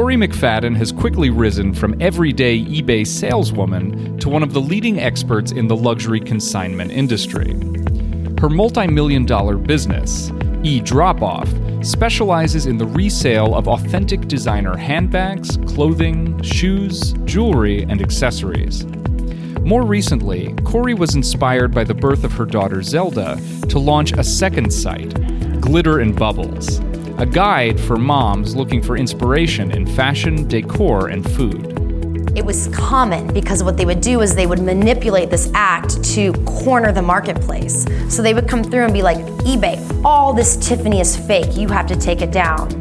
Corri McFadden has quickly risen from everyday eBay saleswoman to one of the leading experts in the luxury consignment industry. Her multi million dollar business, E Drop Off, specializes in the resale of authentic designer handbags, clothing, shoes, jewelry, and accessories. More recently, Corri was inspired by the birth of her daughter Zelda to launch a second site, Glitter and Bubbles, a guide for moms looking for inspiration in fashion, decor, and food. It was common because what they would do is they would manipulate this act to corner the marketplace. So they would come through and be like, eBay, all this Tiffany is fake, you have to take it down.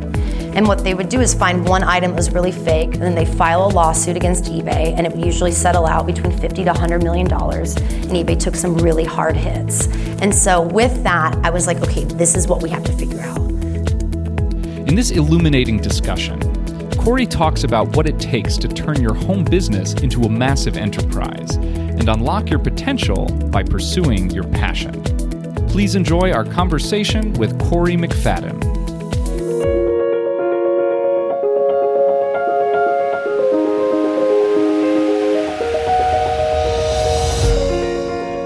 And what they would do is find one item that was really fake, and then they file a lawsuit against eBay, and it would usually settle out between 50 to 100 million dollars. And eBay took some really hard hits. And so with that, I was like, okay, this is what we have to figure out. In this illuminating discussion, Corri talks about what it takes to turn your home business into a massive enterprise and unlock your potential by pursuing your passion. Please enjoy our conversation with Corri McFadden.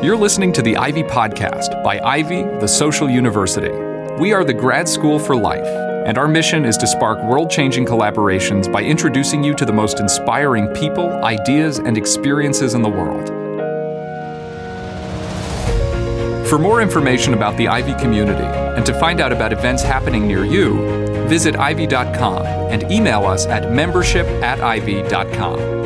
You're listening to the Ivy Podcast by Ivy, the Social University. We are the grad school for life, and our mission is to spark world changing collaborations by introducing you to the most inspiring people, ideas, and experiences in the world. For more information about the Ivy community and to find out about events happening near you, visit ivy.com and email us at membership at ivy.com.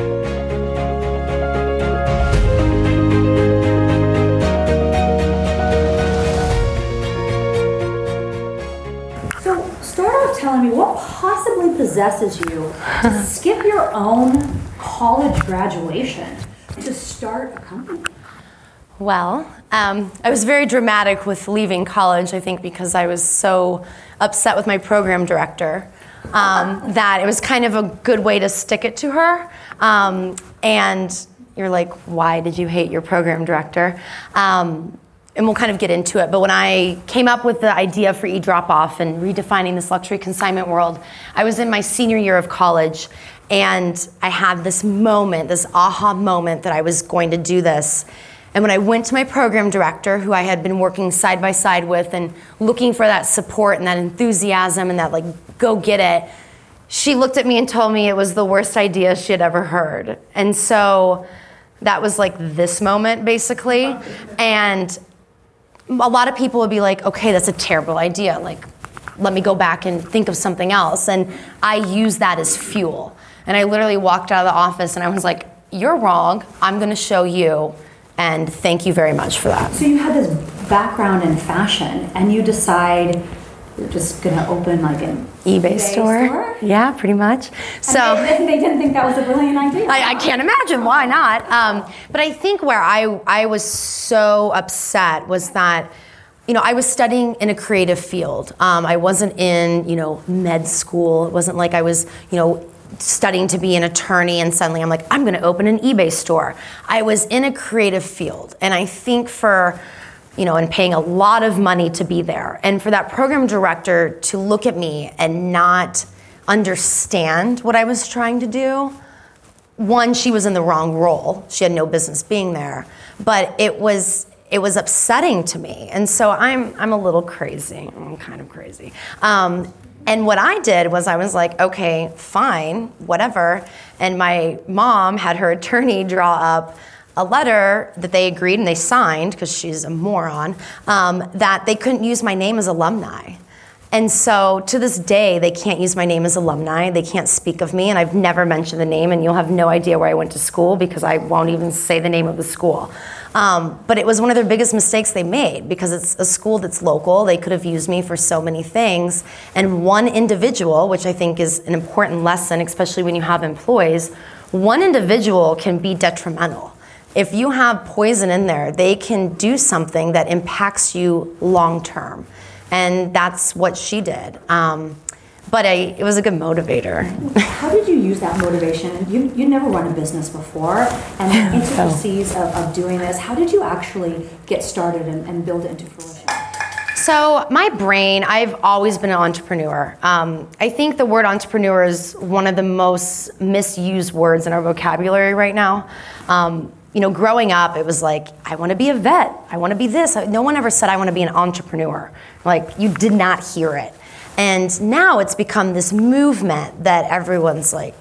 possesses you to skip your own college graduation to start a company? Well, um, I was very dramatic with leaving college, I think, because I was so upset with my program director um, that it was kind of a good way to stick it to her. Um, and you're like, why did you hate your program director? Um, and we'll kind of get into it. But when I came up with the idea for e drop off and redefining this luxury consignment world, I was in my senior year of college and I had this moment, this aha moment that I was going to do this. And when I went to my program director, who I had been working side by side with and looking for that support and that enthusiasm and that, like, go get it, she looked at me and told me it was the worst idea she had ever heard. And so that was like this moment, basically. And a lot of people would be like, okay, that's a terrible idea. Like, let me go back and think of something else. And I use that as fuel. And I literally walked out of the office and I was like, you're wrong. I'm going to show you. And thank you very much for that. So, you had this background in fashion and you decide you're just going to open like an eBay, store. Yeah, pretty much. So they, they didn't think that was a brilliant idea. I, I can't imagine why not. Um, but I think where I I was so upset was that. You know, I was studying in a creative field. Um, I wasn't in, you know, med school. It wasn't like I was, you know, studying to be an attorney and suddenly I'm like, I'm going to open an eBay store. I was in a creative field. And I think for, you know, and paying a lot of money to be there. And for that program director to look at me and not understand what I was trying to do, one, she was in the wrong role. She had no business being there. But it was it was upsetting to me. And so I'm I'm a little crazy. I'm kind of crazy. Um, and what I did was I was like, okay, fine, whatever. And my mom had her attorney draw up a letter that they agreed and they signed because she's a moron um, that they couldn't use my name as alumni. And so to this day, they can't use my name as alumni. They can't speak of me, and I've never mentioned the name, and you'll have no idea where I went to school because I won't even say the name of the school. Um, but it was one of their biggest mistakes they made because it's a school that's local. They could have used me for so many things. And one individual, which I think is an important lesson, especially when you have employees, one individual can be detrimental. If you have poison in there, they can do something that impacts you long term. And that's what she did. Um, but I, it was a good motivator. How did you use that motivation? You you never run a business before, and the intricacies of, of doing this. How did you actually get started and, and build it into fruition? So, my brain, I've always been an entrepreneur. Um, I think the word entrepreneur is one of the most misused words in our vocabulary right now. Um, you know, growing up, it was like, I want to be a vet. I want to be this. No one ever said, I want to be an entrepreneur. Like, you did not hear it. And now it's become this movement that everyone's like,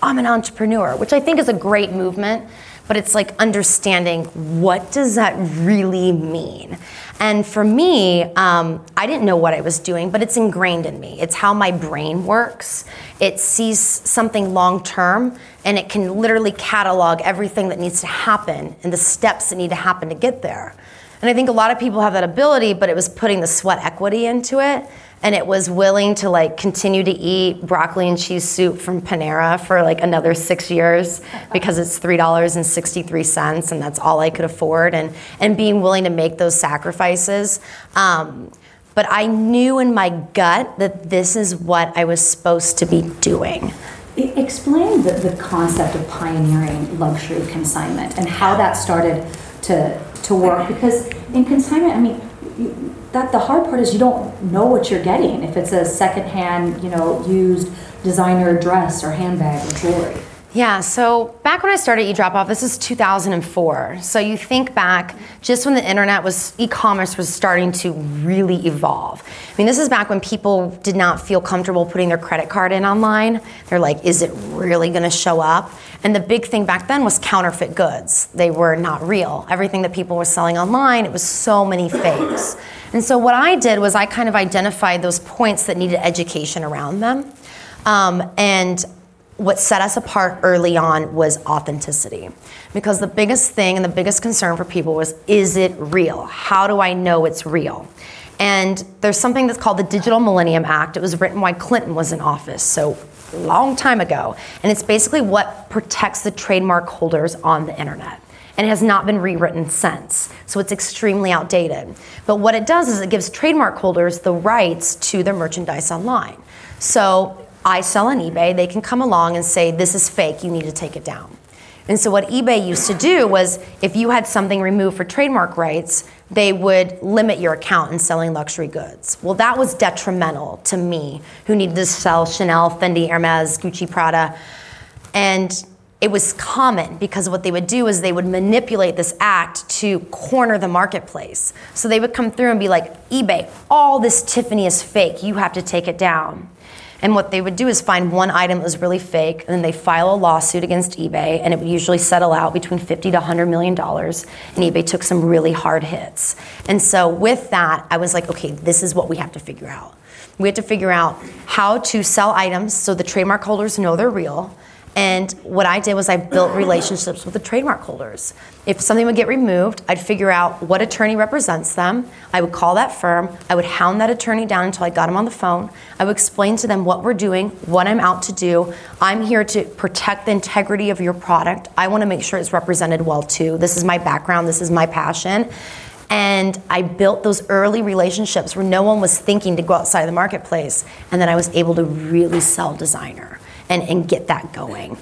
I'm an entrepreneur, which I think is a great movement but it's like understanding what does that really mean and for me um, i didn't know what i was doing but it's ingrained in me it's how my brain works it sees something long term and it can literally catalog everything that needs to happen and the steps that need to happen to get there and i think a lot of people have that ability but it was putting the sweat equity into it and it was willing to like continue to eat broccoli and cheese soup from Panera for like another six years because it's three dollars and sixty three cents, and that's all I could afford, and and being willing to make those sacrifices. Um, but I knew in my gut that this is what I was supposed to be doing. Explain the, the concept of pioneering luxury consignment and how that started to, to work because in consignment, I mean, that the hard part is you don't know what you're getting if it's a secondhand, you know, used designer dress or handbag or jewelry. Yeah, so back when I started eDrop-Off, this is 2004. So you think back just when the internet was, e commerce was starting to really evolve. I mean, this is back when people did not feel comfortable putting their credit card in online. They're like, is it really gonna show up? And the big thing back then was counterfeit goods. They were not real. Everything that people were selling online, it was so many fakes. And so what I did was I kind of identified those points that needed education around them. Um, and what set us apart early on was authenticity. Because the biggest thing and the biggest concern for people was is it real? How do I know it's real? And there's something that's called the Digital Millennium Act. It was written while Clinton was in office, so a long time ago. And it's basically what protects the trademark holders on the internet. And it has not been rewritten since. So it's extremely outdated. But what it does is it gives trademark holders the rights to their merchandise online. So I sell on eBay, they can come along and say, This is fake, you need to take it down. And so, what eBay used to do was if you had something removed for trademark rights, they would limit your account in selling luxury goods. Well, that was detrimental to me, who needed to sell Chanel, Fendi, Hermes, Gucci, Prada. And it was common because what they would do is they would manipulate this act to corner the marketplace. So they would come through and be like, eBay, all this Tiffany is fake, you have to take it down. And what they would do is find one item that was really fake, and then they file a lawsuit against eBay, and it would usually settle out between 50 to 100 million dollars. And eBay took some really hard hits. And so with that, I was like, okay, this is what we have to figure out. We had to figure out how to sell items so the trademark holders know they're real and what I did was I built relationships with the trademark holders. If something would get removed, I'd figure out what attorney represents them. I would call that firm. I would hound that attorney down until I got him on the phone. I would explain to them what we're doing, what I'm out to do. I'm here to protect the integrity of your product. I want to make sure it's represented well too. This is my background, this is my passion. And I built those early relationships where no one was thinking to go outside of the marketplace. And then I was able to really sell designer and, and get that going.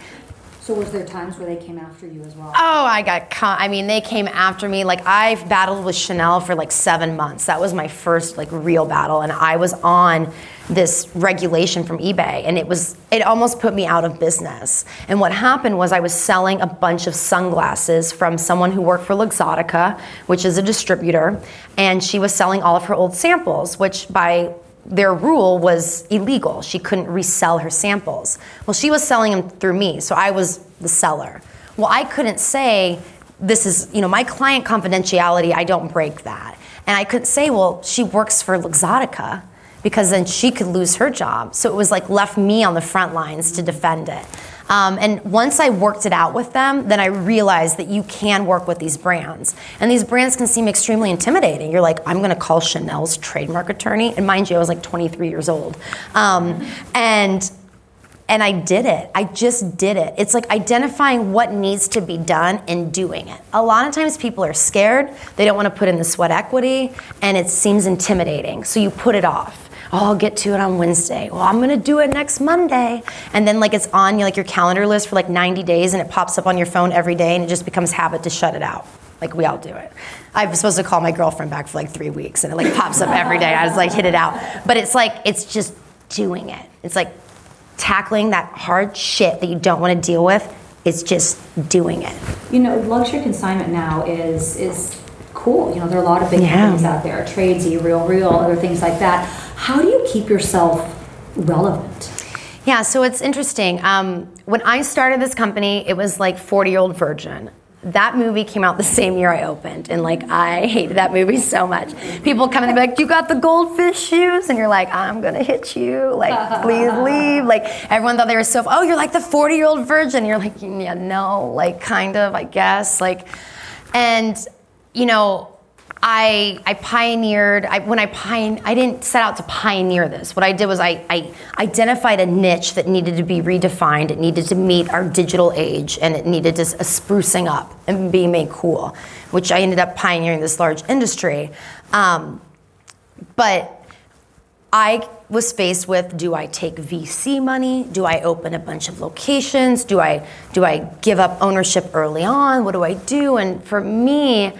So was there times where they came after you as well? Oh, I got caught. I mean, they came after me. Like I've battled with Chanel for like seven months. That was my first like real battle, and I was on this regulation from eBay, and it was it almost put me out of business. And what happened was I was selling a bunch of sunglasses from someone who worked for Luxottica, which is a distributor, and she was selling all of her old samples, which by their rule was illegal. She couldn't resell her samples. Well, she was selling them through me, so I was the seller. Well, I couldn't say, this is, you know, my client confidentiality, I don't break that. And I couldn't say, well, she works for Luxottica because then she could lose her job. So it was like left me on the front lines to defend it. Um, and once I worked it out with them, then I realized that you can work with these brands. And these brands can seem extremely intimidating. You're like, I'm going to call Chanel's trademark attorney. And mind you, I was like 23 years old. Um, and and I did it. I just did it. It's like identifying what needs to be done and doing it. A lot of times people are scared, they don't want to put in the sweat equity, and it seems intimidating. So you put it off oh, I'll get to it on Wednesday. Well, I'm gonna do it next Monday. And then like it's on like your calendar list for like 90 days and it pops up on your phone every day and it just becomes habit to shut it out. Like we all do it. I was supposed to call my girlfriend back for like three weeks, and it like pops up every day. I was like hit it out. But it's like it's just doing it. It's like tackling that hard shit that you don't want to deal with. It's just doing it. You know, luxury consignment now is is cool. You know, there are a lot of big Yeah. companies out there, Tradesy, Real Real, other things like that. How do you keep yourself relevant? Yeah, so it's interesting. Um, when I started this company, it was like 40 year old virgin. That movie came out the same year I opened, and like I hated that movie so much. People come in and be like, "You got the goldfish shoes," and you're like, "I'm gonna hit you!" Like, please leave. Like everyone thought they were so. Oh, you're like the 40 year old virgin. You're like, yeah, no, like kind of, I guess. Like, and you know, I I pioneered. I, when I pioneered, I didn't set out to pioneer this. What I did was I, I identified a niche that needed to be redefined. It needed to meet our digital age, and it needed to a sprucing up and being made cool. Which I ended up pioneering this large industry. Um, but I was faced with do I take VC money? Do I open a bunch of locations? Do I do I give up ownership early on? What do I do? And for me,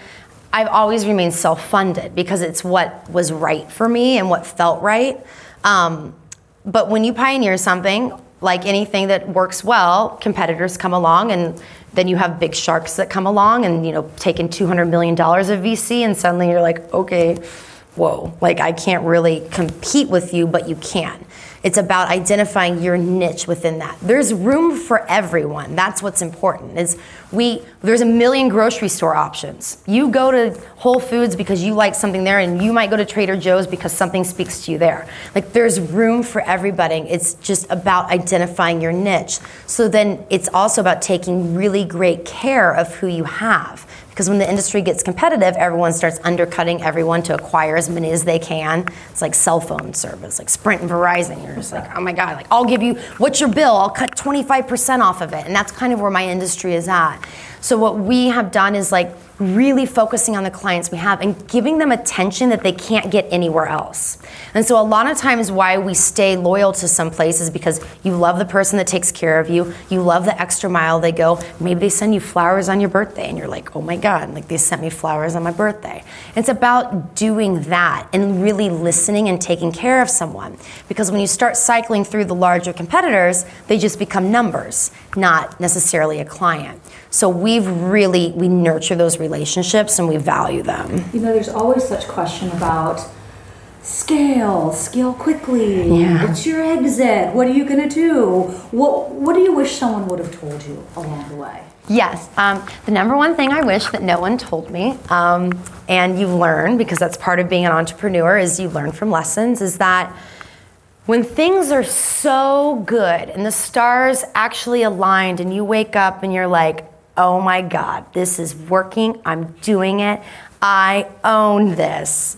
I've always remained self-funded because it's what was right for me and what felt right. Um, but when you pioneer something, like anything that works well, competitors come along and then you have big sharks that come along and you know taking 200 million dollars of VC and suddenly you're like, okay, whoa, like I can't really compete with you, but you can. It's about identifying your niche within that. There's room for everyone. That's what's important. Is we there's a million grocery store options. You go to Whole Foods because you like something there and you might go to Trader Joe's because something speaks to you there. Like there's room for everybody. It's just about identifying your niche. So then it's also about taking really great care of who you have. Because when the industry gets competitive, everyone starts undercutting everyone to acquire as many as they can. It's like cell phone service, like Sprint and Verizon. You're just like, oh my God, like I'll give you, what's your bill? I'll cut 25% off of it. And that's kind of where my industry is at. So what we have done is like really focusing on the clients we have and giving them attention that they can't get anywhere else. And so a lot of times why we stay loyal to some places because you love the person that takes care of you, you love the extra mile they go. Maybe they send you flowers on your birthday and you're like, "Oh my god, like they sent me flowers on my birthday." It's about doing that and really listening and taking care of someone. Because when you start cycling through the larger competitors, they just become numbers, not necessarily a client. So we've really we nurture those relationships and we value them. You know, there's always such question about scale, scale quickly. Yeah. What's your exit? What are you gonna do? What What do you wish someone would have told you along the way? Yes, um, the number one thing I wish that no one told me, um, and you learn because that's part of being an entrepreneur, is you learn from lessons, is that when things are so good and the stars actually aligned, and you wake up and you're like, oh my God, this is working, I'm doing it, I own this.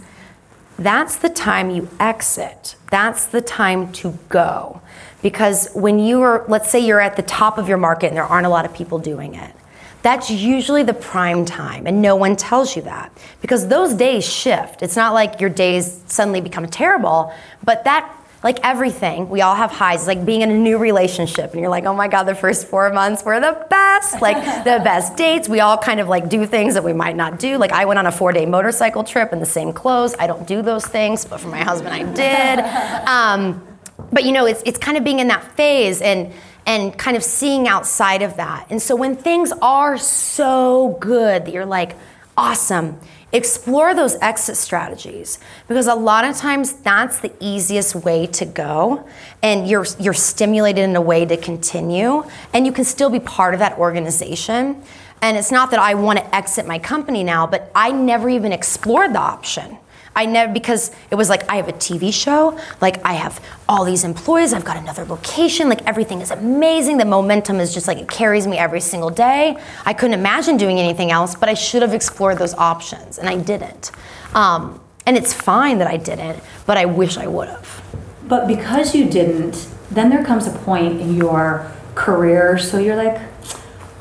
That's the time you exit. That's the time to go. Because when you are, let's say you're at the top of your market and there aren't a lot of people doing it, that's usually the prime time, and no one tells you that. Because those days shift. It's not like your days suddenly become terrible, but that, like everything, we all have highs. It's like being in a new relationship, and you're like, oh my God, the first four months were the best. Like the best dates. We all kind of like do things that we might not do. Like I went on a four day motorcycle trip in the same clothes. I don't do those things, but for my husband, I did. Um, but you know, it's, it's kind of being in that phase and and kind of seeing outside of that. And so when things are so good that you're like, awesome, explore those exit strategies because a lot of times that's the easiest way to go and you're you're stimulated in a way to continue and you can still be part of that organization. And it's not that I want to exit my company now, but I never even explored the option. I never because it was like I have a TV show, like I have all these employees, I've got another location, like everything is amazing. The momentum is just like it carries me every single day. I couldn't imagine doing anything else, but I should have explored those options, and I didn't. Um, and it's fine that I didn't, but I wish I would have. But because you didn't, then there comes a point in your career, so you're like,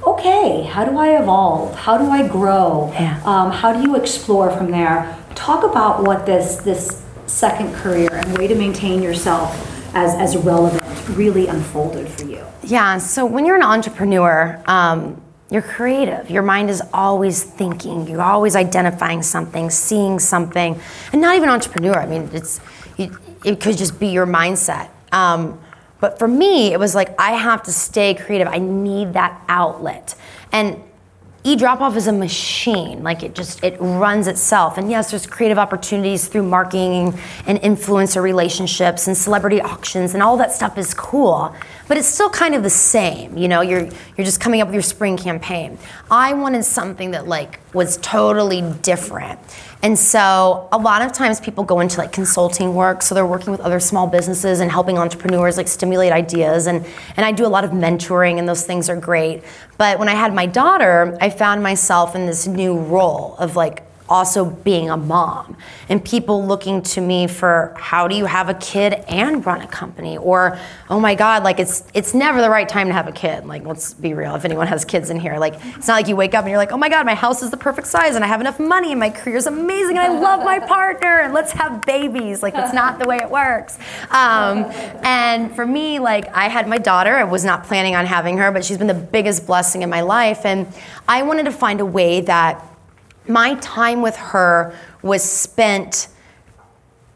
okay, how do I evolve? How do I grow? Yeah. Um, how do you explore from there? Talk about what this this second career and way to maintain yourself as as relevant really unfolded for you. Yeah, so when you're an entrepreneur, um, you're creative. Your mind is always thinking. You're always identifying something, seeing something, and not even entrepreneur. I mean, it's it could just be your mindset. Um, but for me, it was like I have to stay creative. I need that outlet, and eDrop-Off is a machine. Like it just it runs itself. And yes there's creative opportunities through marketing and influencer relationships and celebrity auctions and all that stuff is cool but it's still kind of the same you know? You're you're just coming up with your spring campaign. I wanted something that like was totally different. And so a lot of times people go into like consulting work, so they're working with other small businesses and helping entrepreneurs like stimulate ideas and and I do a lot of mentoring and those things are great. But when I had my daughter, I found myself in this new role of like also being a mom and people looking to me for how do you have a kid and run a company? Or oh my god like it's it's never the right time to have a kid. Like let's be real if anyone has kids in here like it's not like you wake up and you're like oh my god my house is the perfect size and I have enough money and my career's amazing and I love my partner and let's have babies. Like that's not the way it works. Um, and for me like I had my daughter. I was not planning on having her but she's been the biggest blessing in my life. And I wanted to find a way that my time with her was spent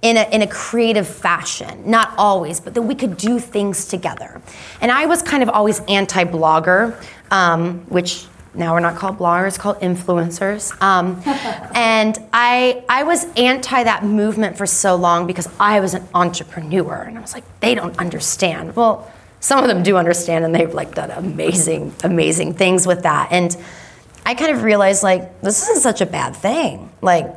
in a, in a creative fashion. Not always, but that we could do things together. And I was kind of always anti blogger, um, which now we're not called bloggers, called influencers. Um, and I, I was anti that movement for so long because I was an entrepreneur. And I was like, they don't understand. Well, some of them do understand and they've like done amazing, amazing things with that. And I kind of realized like this isn't such a bad thing. Like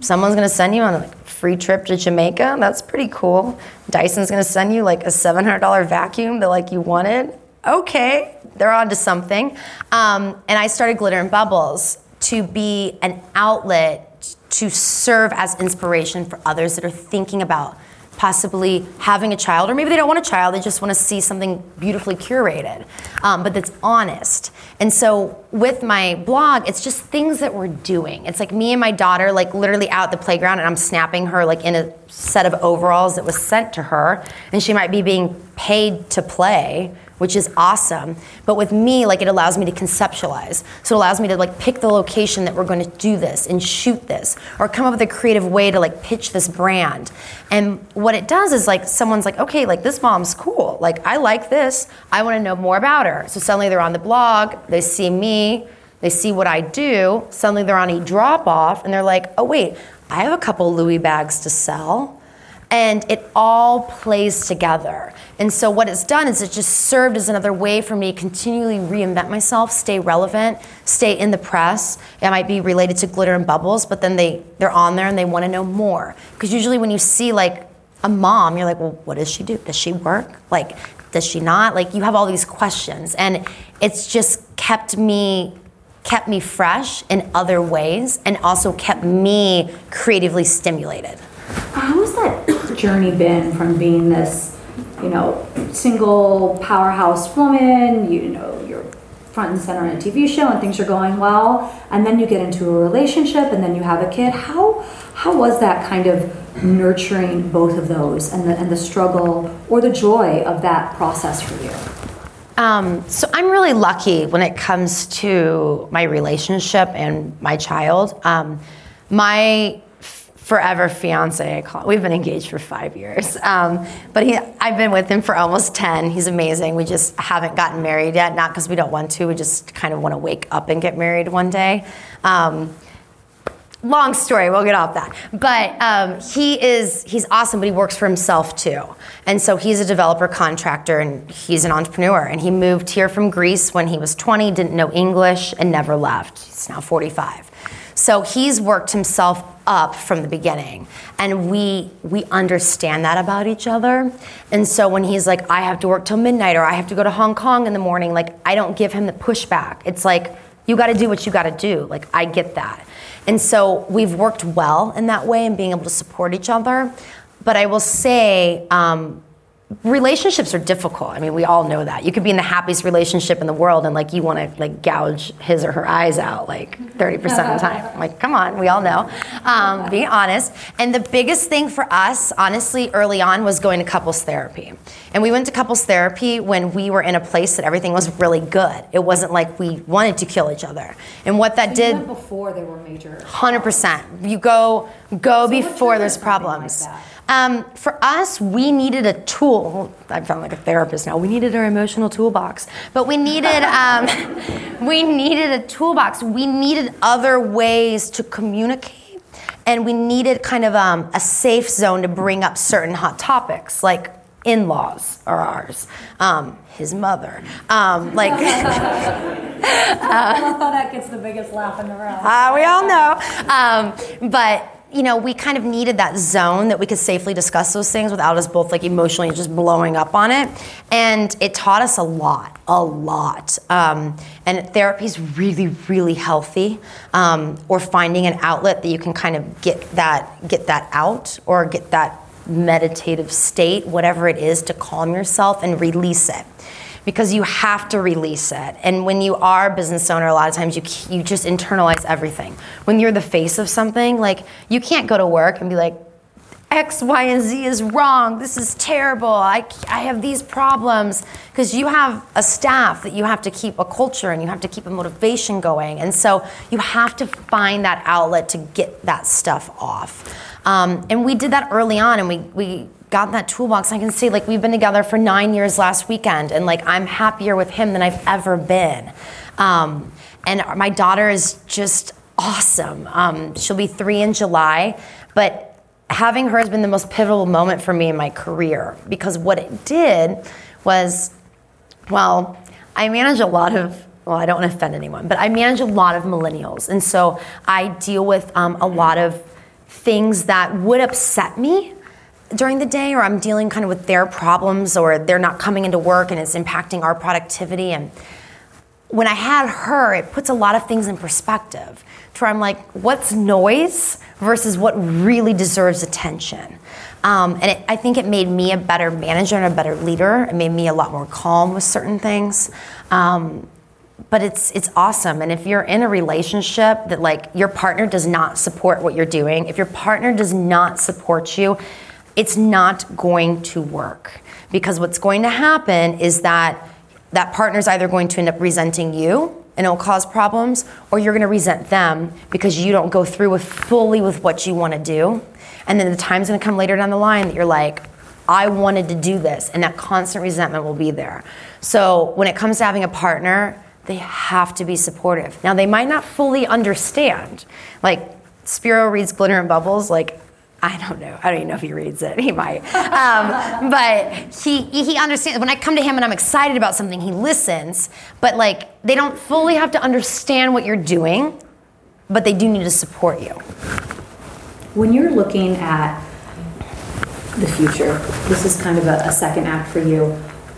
someone's gonna send you on a free trip to Jamaica. That's pretty cool. Dyson's gonna send you like a $700 vacuum that like you wanted. Okay, they're on to something. Um, and I started Glitter and Bubbles to be an outlet to serve as inspiration for others that are thinking about possibly having a child, or maybe they don't want a child, they just want to see something beautifully curated, um, but that's honest. And so with my blog, it's just things that we're doing. It's like me and my daughter, like literally out the playground, and I'm snapping her like in a set of overalls that was sent to her, and she might be being paid to play which is awesome. But with me, like it allows me to conceptualize. So it allows me to like pick the location that we're going to do this and shoot this, or come up with a creative way to like pitch this brand. And what it does is like someone's like, okay, like this mom's cool. Like I like this. I want to know more about her. So suddenly they're on the blog. They see me. They see what I do. Suddenly they're on a drop off, and they're like, oh wait, I have a couple Louis bags to sell and it all plays together. And so what it's done is it just served as another way for me to continually reinvent myself, stay relevant, stay in the press. It might be related to glitter and bubbles, but then they they're on there and they want to know more. Because usually when you see like a mom, you're like, well, what does she do? Does she work? Like, does she not? Like you have all these questions, and it's just kept me kept me fresh in other ways, and also kept me creatively stimulated. How has that journey been from being this, you know, single powerhouse woman, you know, you're front and center in a TV show and things are going well, and then you get into a relationship and then you have a kid. How how was that kind of nurturing both of those and the and the struggle or the joy of that process for you? Um, so I'm really lucky when it comes to my relationship and my child. Um, my forever fiance. We've been engaged for five years, um, but he, I've been with him for almost ten. He's amazing. We just haven't gotten married yet, not because we don't want to. We just kind of want to wake up and get married one day. Um, long story. We'll get off that. But um, he is he's awesome, but he works for himself too. And so he's a developer contractor and he's an entrepreneur. And he moved here from Greece when he was 20, didn't know English, and never left. He's now 45. So he's worked himself up from the beginning. And we we understand that about each other. And so when he's like i have to work till midnight or i have to go to hong kong in the morning like i don't give him the pushback. It's like you got to do what you got to do. Like i get that. And so we've worked well in that way and being able to support each other. But i will say um, relationships are difficult. I mean, we all know that. You could be in the happiest relationship in the world and like you want to like gouge his or her eyes out like 30% of the time. Like, come on, we all know. Um, being honest. And the biggest thing for us, honestly, early on was going to couples therapy. And we went to couples therapy when we were in a place that everything was really good. It wasn't like we wanted to kill each other. And what that You did went before there were major. Hundred percent. You go go what's before there's like problems. that? Um, for us, we needed a tool. I sound like a therapist now. We needed our emotional toolbox, but we needed um, we needed a toolbox. We needed other ways to communicate, and we needed kind of um, a safe zone to bring up certain hot topics, like in-laws are ours, um, his mother, um, like. How that gets the biggest laugh in the room. Uh, we all know. Um, but you know, we kind of needed that zone that we could safely discuss those things without us both like emotionally just blowing up on it. And it taught us a lot, a lot. Um, and therapy is really, really healthy. Um, or finding an outlet that you can kind of get that get that out or get that meditative state, whatever it is, to calm yourself and release it because you have to release it. And when you are a business owner, a lot of times you you just internalize everything. When you're the face of something, like you can't go to work and be like X, Y, and Z is wrong. This is terrible. I, I have these problems. Because you have a staff that you have to keep a culture and you have to keep a motivation going. And so you have to find that outlet to get that stuff off. Um, and we did that early on and we, we got in that toolbox. I can say, like, we've been together for nine years last weekend. And, like, I'm happier with him than I've ever been. Um, and my daughter is just awesome. Um, she'll be three in July. But having her has been the most pivotal moment for me in my career because what it did was, well, I manage a lot of, well, I don't want to offend anyone, but I manage a lot of millennials. And so I deal with um, a lot of things that would upset me during the day, or I'm dealing kind of with their problems, or they're not coming into work and it's impacting our productivity. And when I had her, it puts a lot of things in perspective to where I'm like, what's noise versus what really deserves attention? Um, and it, I think it made me a better manager and a better leader. It made me a lot more calm with certain things. Um, but it's it's awesome. And if you're in a relationship that like your partner does not support what you're doing, if your partner does not support you, it's not going to work. Because what's going to happen is that that partner's either going to end up resenting you and it'll cause problems, or you're gonna resent them because you don't go through with fully with what you wanna do. And then the time's gonna come later down the line that you're like, I wanted to do this, and that constant resentment will be there. So when it comes to having a partner, they have to be supportive. Now they might not fully understand. Like Spiro reads Glitter and Bubbles, like I don't know. I don't even know if he reads it. He might. Um, but he he understands. When I come to him and I'm excited about something, he listens. But like they don't fully have to understand what you're doing, but they do need to support you. When you're looking at the future, this is kind of a, a second act for you.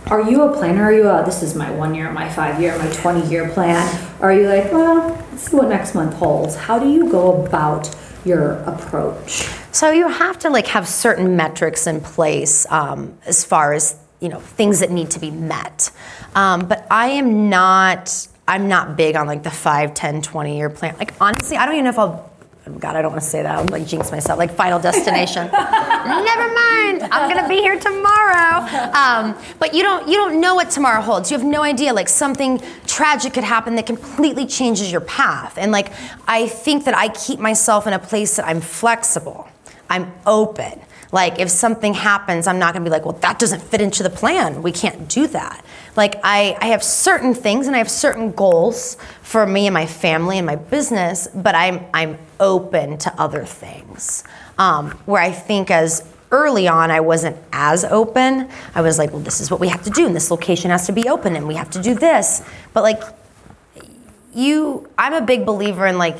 Are you a planner? Are you a, this is my one year, my five year, my 20 year plan? Or are you like, well, let's see what next month holds? How do you go about your approach? So you have to like have certain metrics in place um, as far as you know things that need to be met. Um, but I am not. I'm not big on like the 5, 10, 20 year plan. Like honestly, I don't even know if I'll. Oh God, I don't want to say that. I'm like jinx myself. Like Final Destination. Never mind. I'm gonna be here tomorrow. Um, but you don't. You don't know what tomorrow holds. You have no idea. Like something tragic could happen that completely changes your path. And like I think that I keep myself in a place that I'm flexible. I'm open. Like if something happens, I'm not gonna be like, well, that doesn't fit into the plan. We can't do that. Like I, I have certain things and I have certain goals for me and my family and my business, but I'm I'm open to other things. Um, where I think as early on I wasn't as open. I was like, well, this is what we have to do, and this location has to be open, and we have to do this. But like you, I'm a big believer in like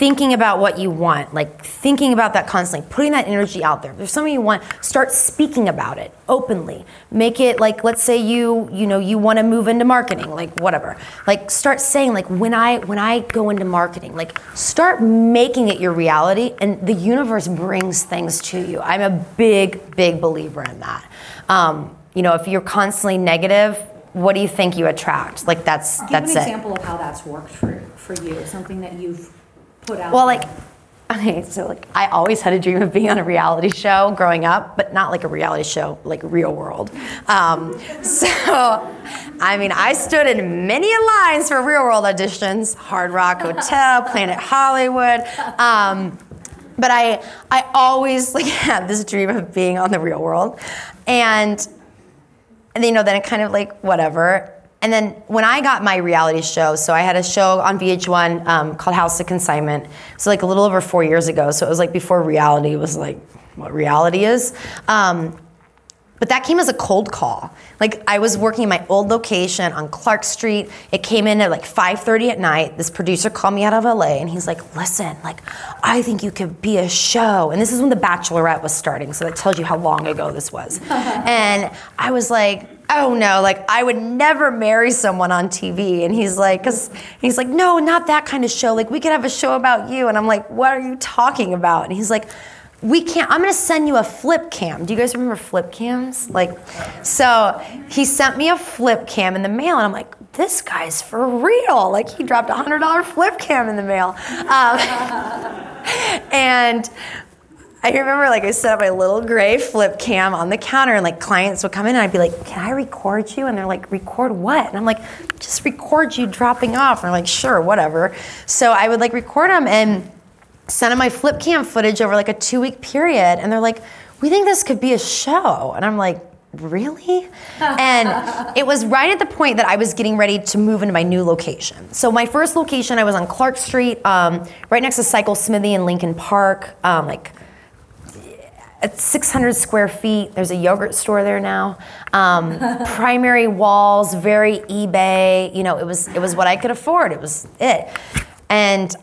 thinking about what you want, like thinking about that constantly, putting that energy out there. If there's something you want, start speaking about it openly. Make it like let's say you, you know, you want to move into marketing, like whatever. Like start saying like when I when I go into marketing, like start making it your reality and the universe brings things to you. I'm a big big believer in that. Um, you know, if you're constantly negative, what do you think you attract? Like that's Give that's an it. example of how that's worked for, for you, something that you've put out. Well, like, okay, so like, I always had a dream of being on a reality show growing up, but not like a reality show, like real world. Um, so, I mean, I stood in many lines for real world auditions, Hard Rock Hotel, Planet Hollywood. Um, but I, I always like had this dream of being on the real world, and and you know, then it kind of like whatever. And then when I got my reality show, so I had a show on VH1 um, called House of Consignment. So like a little over four years ago. So it was like before reality was like what reality is. Um, but that came as a cold call. Like I was working in my old location on Clark Street. It came in at like 5:30 at night. This producer called me out of LA and he's like, "Listen, like I think you could be a show." And this is when The Bachelorette was starting, so that tells you how long ago this was. and I was like, "Oh no, like I would never marry someone on TV." And he's like, "Cuz he's like, "No, not that kind of show. Like we could have a show about you." And I'm like, "What are you talking about?" And he's like, we can't i'm going to send you a flip cam do you guys remember flip cams like so he sent me a flip cam in the mail and i'm like this guy's for real like he dropped a hundred dollar flip cam in the mail um, and I remember like I set up my little gray flip cam on the counter and like clients would come in and I'd be like, Can I record you? And they're like, Record what? And I'm like, Just record you dropping off. And they're like, Sure, whatever. So I would like record them and send them my flip cam footage over like a two week period. And they're like, We think this could be a show. And I'm like, Really? and it was right at the point that I was getting ready to move into my new location. So my first location, I was on Clark Street, um, right next to Cycle Smithy in Lincoln Park, um, like it's 600 square feet. There's a yogurt store there now. Um, primary walls, very eBay. You know, it was it was what I could afford. It was it. And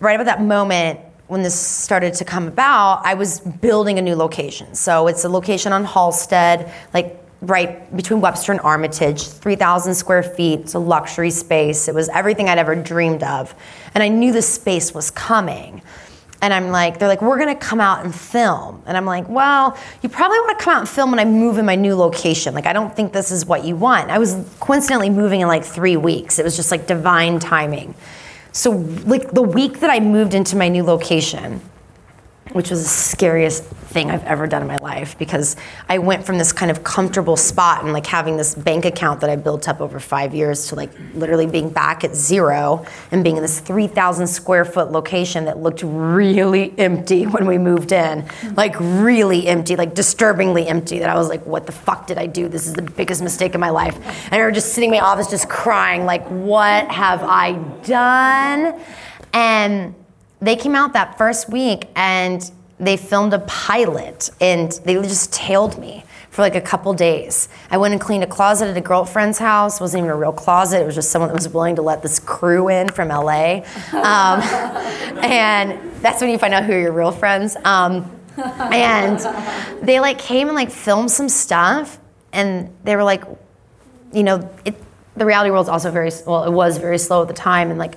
right about that moment when this started to come about, I was building a new location. So it's a location on Halsted, like right between Webster and Armitage, 3,000 square feet. It's a luxury space. It was everything I'd ever dreamed of. And I knew the space was coming. And I'm like, they're like, we're gonna come out and film. And I'm like, well, you probably wanna come out and film when I move in my new location. Like, I don't think this is what you want. I was coincidentally moving in like three weeks. It was just like divine timing. So, like, the week that I moved into my new location, which was the scariest thing I've ever done in my life because I went from this kind of comfortable spot and like having this bank account that I built up over five years to like literally being back at zero and being in this 3,000 square foot location that looked really empty when we moved in. Like, really empty, like disturbingly empty. That I was like, what the fuck did I do? This is the biggest mistake of my life. And I remember just sitting in my office just crying, like, what have I done? And they came out that first week and they filmed a pilot and they just tailed me for like a couple days. I went and cleaned a closet at a girlfriend's house. It wasn't even a real closet. It was just someone that was willing to let this crew in from LA. Um, and that's when you find out who are your real friends. Um, and they like came and like filmed some stuff and they were like, you know, it, the reality world's also very well. It was very slow at the time, and like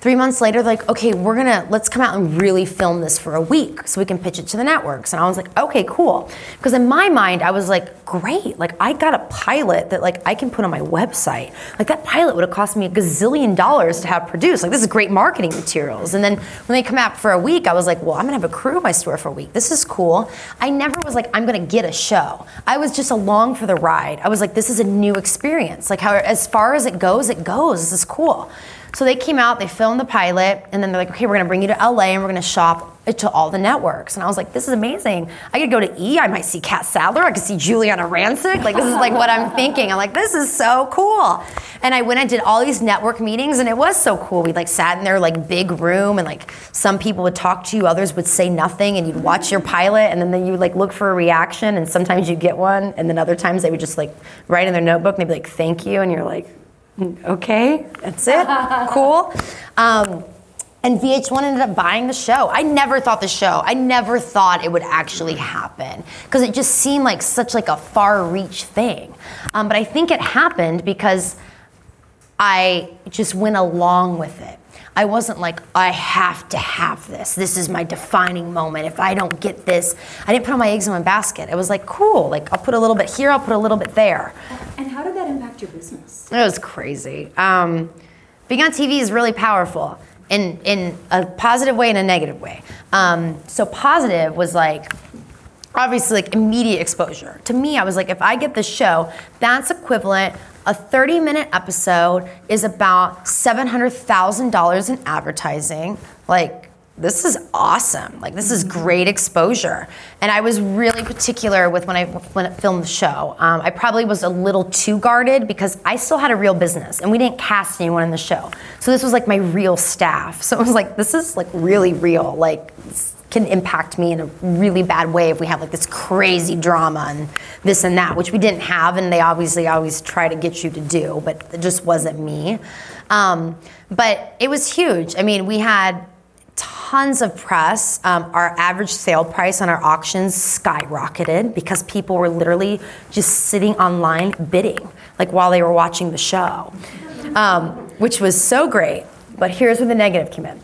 three months later, they're like, okay, we're gonna let's come out and really film this for a week so we can pitch it to the networks. And I was like, okay, cool, because in my mind, I was like, great, like I got a pilot that like I can put on my website. Like that pilot would have cost me a gazillion dollars to have produced. Like this is great marketing materials. And then when they come out for a week, I was like, well, I'm gonna have a crew in my store for a week. This is cool. I never was like, I'm gonna get a show. I was just along for the ride. I was like, this is a new experience. Like how as far as it goes, it goes. This is cool. So they came out, they filmed the pilot, and then they're like, okay, we're gonna bring you to LA and we're gonna shop it to all the networks. And I was like, this is amazing. I could go to E, I might see Catt Sadler, I could see Giuliana Rancic. Like, this is like what I'm thinking. I'm like, this is so cool. And I went and did all these network meetings, and it was so cool. We like sat in their like big room, and like some people would talk to you, others would say nothing, and you'd watch your pilot, and then you would like look for a reaction, and sometimes you'd get one, and then other times they would just like write in their notebook, and they'd be like, thank you, and you're like, okay, that's it, cool. Um, And VH1 ended up buying the show. I never thought the show. I never thought it would actually happen because it just seemed like such like a far-reach thing. Um, but I think it happened because I just went along with it. I wasn't like, I have to have this. This is my defining moment. If I don't get this, I didn't put all my eggs in one basket. It was like, cool, like I'll put a little bit here, I'll put a little bit there. And how did that impact your business? It was crazy. Um, being on TV is really powerful in, in a positive way and a negative way. Um, so, positive was like, obviously like immediate exposure. To me, I was like, if I get the show, that's equivalent a 30 minute episode is about $700,000 in advertising. Like, this is awesome. Like, this is great exposure. And I was really particular with when I, when I filmed the show. Um, I probably was a little too guarded because I still had a real business and we didn't cast anyone in the show. So, this was like my real staff. So, it was like, this is like really real. Like, can impact me in a really bad way if we have like this crazy drama and this and that, which we didn't have, and they obviously always try to get you to do, but it just wasn't me. Um, but it was huge. I mean, we had tons of press. Um, our average sale price on our auctions skyrocketed because people were literally just sitting online bidding, like while they were watching the show, um, which was so great. But here's where the negative came in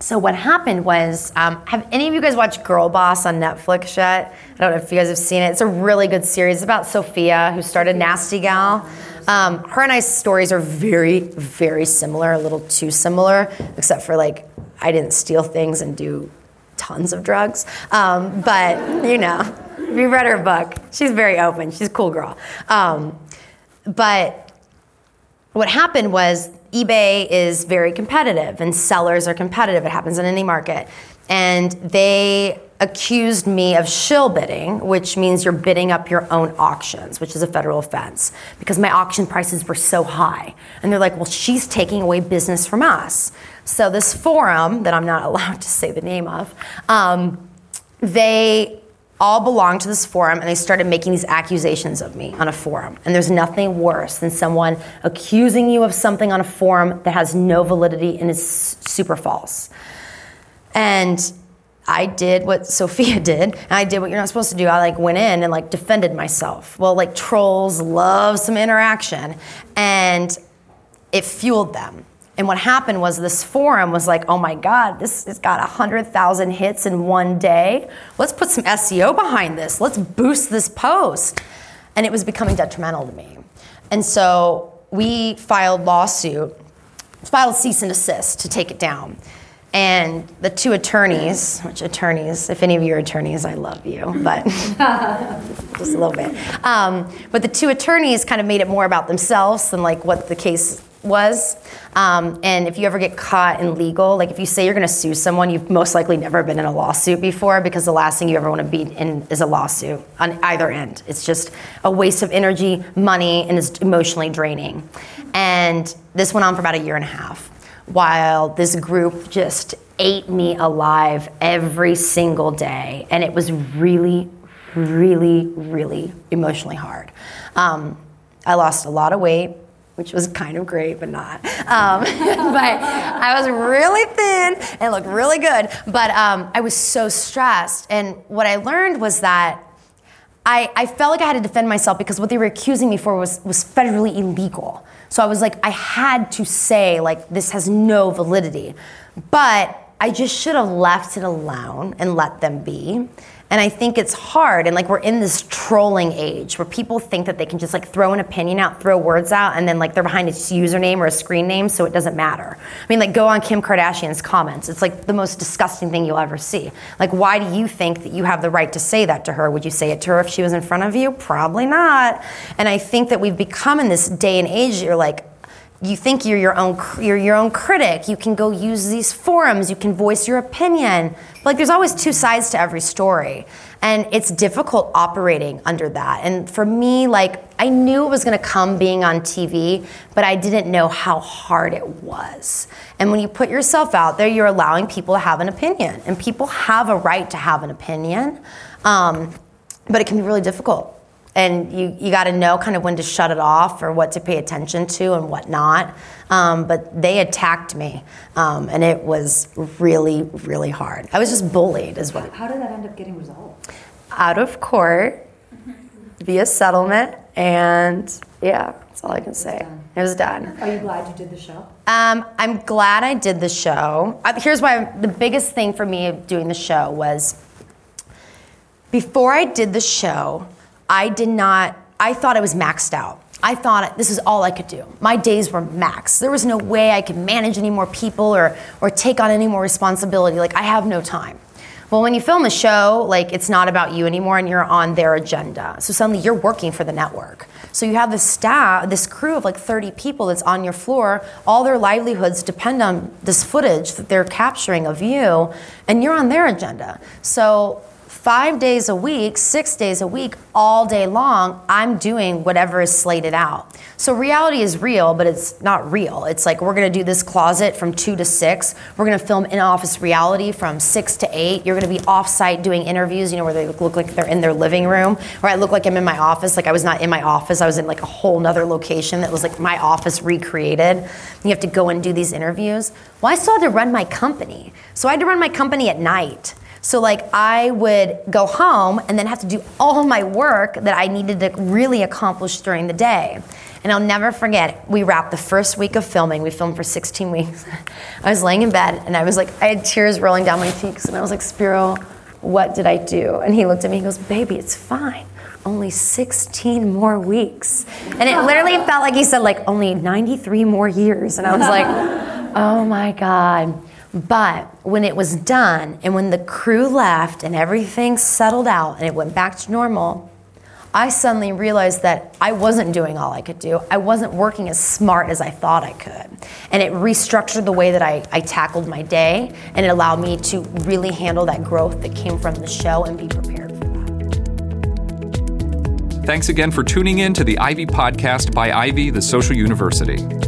so what happened was, um, have any of you guys watched Girl Boss on Netflix yet? I don't know if you guys have seen it. It's a really good series about Sophia, who started Nasty Gal. Um, her and I's stories are very, very similar, a little too similar, except for like I didn't steal things and do tons of drugs. Um, but you know, if you read her book, she's very open. She's a cool girl. Um, but what happened was eBay is very competitive and sellers are competitive. It happens in any market. And they accused me of shill bidding, which means you're bidding up your own auctions, which is a federal offense, because my auction prices were so high. And they're like, well, she's taking away business from us. So this forum that I'm not allowed to say the name of, um, they all belong to this forum and they started making these accusations of me on a forum. And there's nothing worse than someone accusing you of something on a forum that has no validity and is super false. And I did what Sophia did, and I did what you're not supposed to do. I like went in and like defended myself. Well, like trolls love some interaction, and it fueled them. And what happened was this forum was like, oh my God, this has got 100,000 hits in one day. Let's put some SEO behind this. Let's boost this post. And it was becoming detrimental to me. And so we filed lawsuit, filed cease and desist to take it down. And the two attorneys, which attorneys, if any of you are attorneys, I love you, but just a little bit. Um, but the two attorneys kind of made it more about themselves than like what the case was. Um, and if you ever get caught in legal, like if you say you're going to sue someone, you've most likely never been in a lawsuit before because the last thing you ever want to be in is a lawsuit on either end. It's just a waste of energy, money, and it's emotionally draining. And this went on for about a year and a half while this group just ate me alive every single day. And it was really, really, really emotionally hard. Um, I lost a lot of weight which was kind of great, but not. Um, but I was really thin and looked really good. But um, I was so stressed. And what I learned was that I, I felt like I had to defend myself because what they were accusing me for was, was federally illegal. So I was like, I had to say, like, this has no validity. But I just should have left it alone and let them be. And I think it's hard. And like we're in this trolling age where people think that they can just like throw an opinion out, throw words out, and then like they're behind a username or a screen name, so it doesn't matter. I mean, like go on Kim Kardashian's comments. It's like the most disgusting thing you'll ever see. Like, why do you think that you have the right to say that to her? Would you say it to her if she was in front of you? Probably not. And I think that we've become in this day and age, you're like, you think you're your own you're your own critic. You can go use these forums. You can voice your opinion. But like there's always two sides to every story. And it's difficult operating under that. And for me like i knew it was going to come being on tv but i didn't know how hard it was. And when you put yourself out there you're allowing people to have an opinion. And people have a right to have an opinion. Um, but it can be really difficult and you, you got to know kind of when to shut it off or what to pay attention to and what not. Um, but they attacked me, um, and it was really, really hard. I was just bullied, as well. How did that end up getting resolved? Out of court, via settlement, and yeah, that's all I can say. It was done. Are you glad you did the show? Um, I'm glad I did the show. Uh, here's why the biggest thing for me doing the show was before I did the show, I did not, I thought I was maxed out. I thought this is all I could do. My days were max. There was no way I could manage any more people or, or take on any more responsibility. Like, I have no time. Well, when you film a show, like it's not about you anymore and you're on their agenda. So suddenly you're working for the network. So you have this staff, this crew of like 30 people that's on your floor. All their livelihoods depend on this footage that they're capturing of you, and you're on their agenda. So five days a week, six days a week, all day long, I'm doing whatever is slated out. So reality is real, but it's not real. It's like we're gonna do this closet from two to six. We're gonna film in office reality from six to eight. You're gonna be off site doing interviews, you know, where they look like they're in their living room, where I look like I'm in my office. Like I was not in my office, I was in like a whole nother location that was like my office recreated. You have to go and do these interviews. Well, I still had to run my company. So I had to run my company at night. So like I would go home and then have to do all my work that I needed to really accomplish during the day. And I'll never forget, we wrapped the first week of filming. We filmed for 16 weeks. I was laying in bed and I was like, I had tears rolling down my cheeks and I was like, Spiro, what did I do? And he looked at me and goes, baby, it's fine. Only 16 more weeks. And it literally felt like he said like only 93 more years. And I was like, oh my God. But when it was done and when the crew left and everything settled out and it went back to normal, I suddenly realized that I wasn't doing all I could do. I wasn't working as smart as I thought I could. And it restructured the way that I, I tackled my day and it allowed me to really handle that growth that came from the show and be prepared for that. Thanks again for tuning in to the Ivy Podcast by Ivy, the Social University.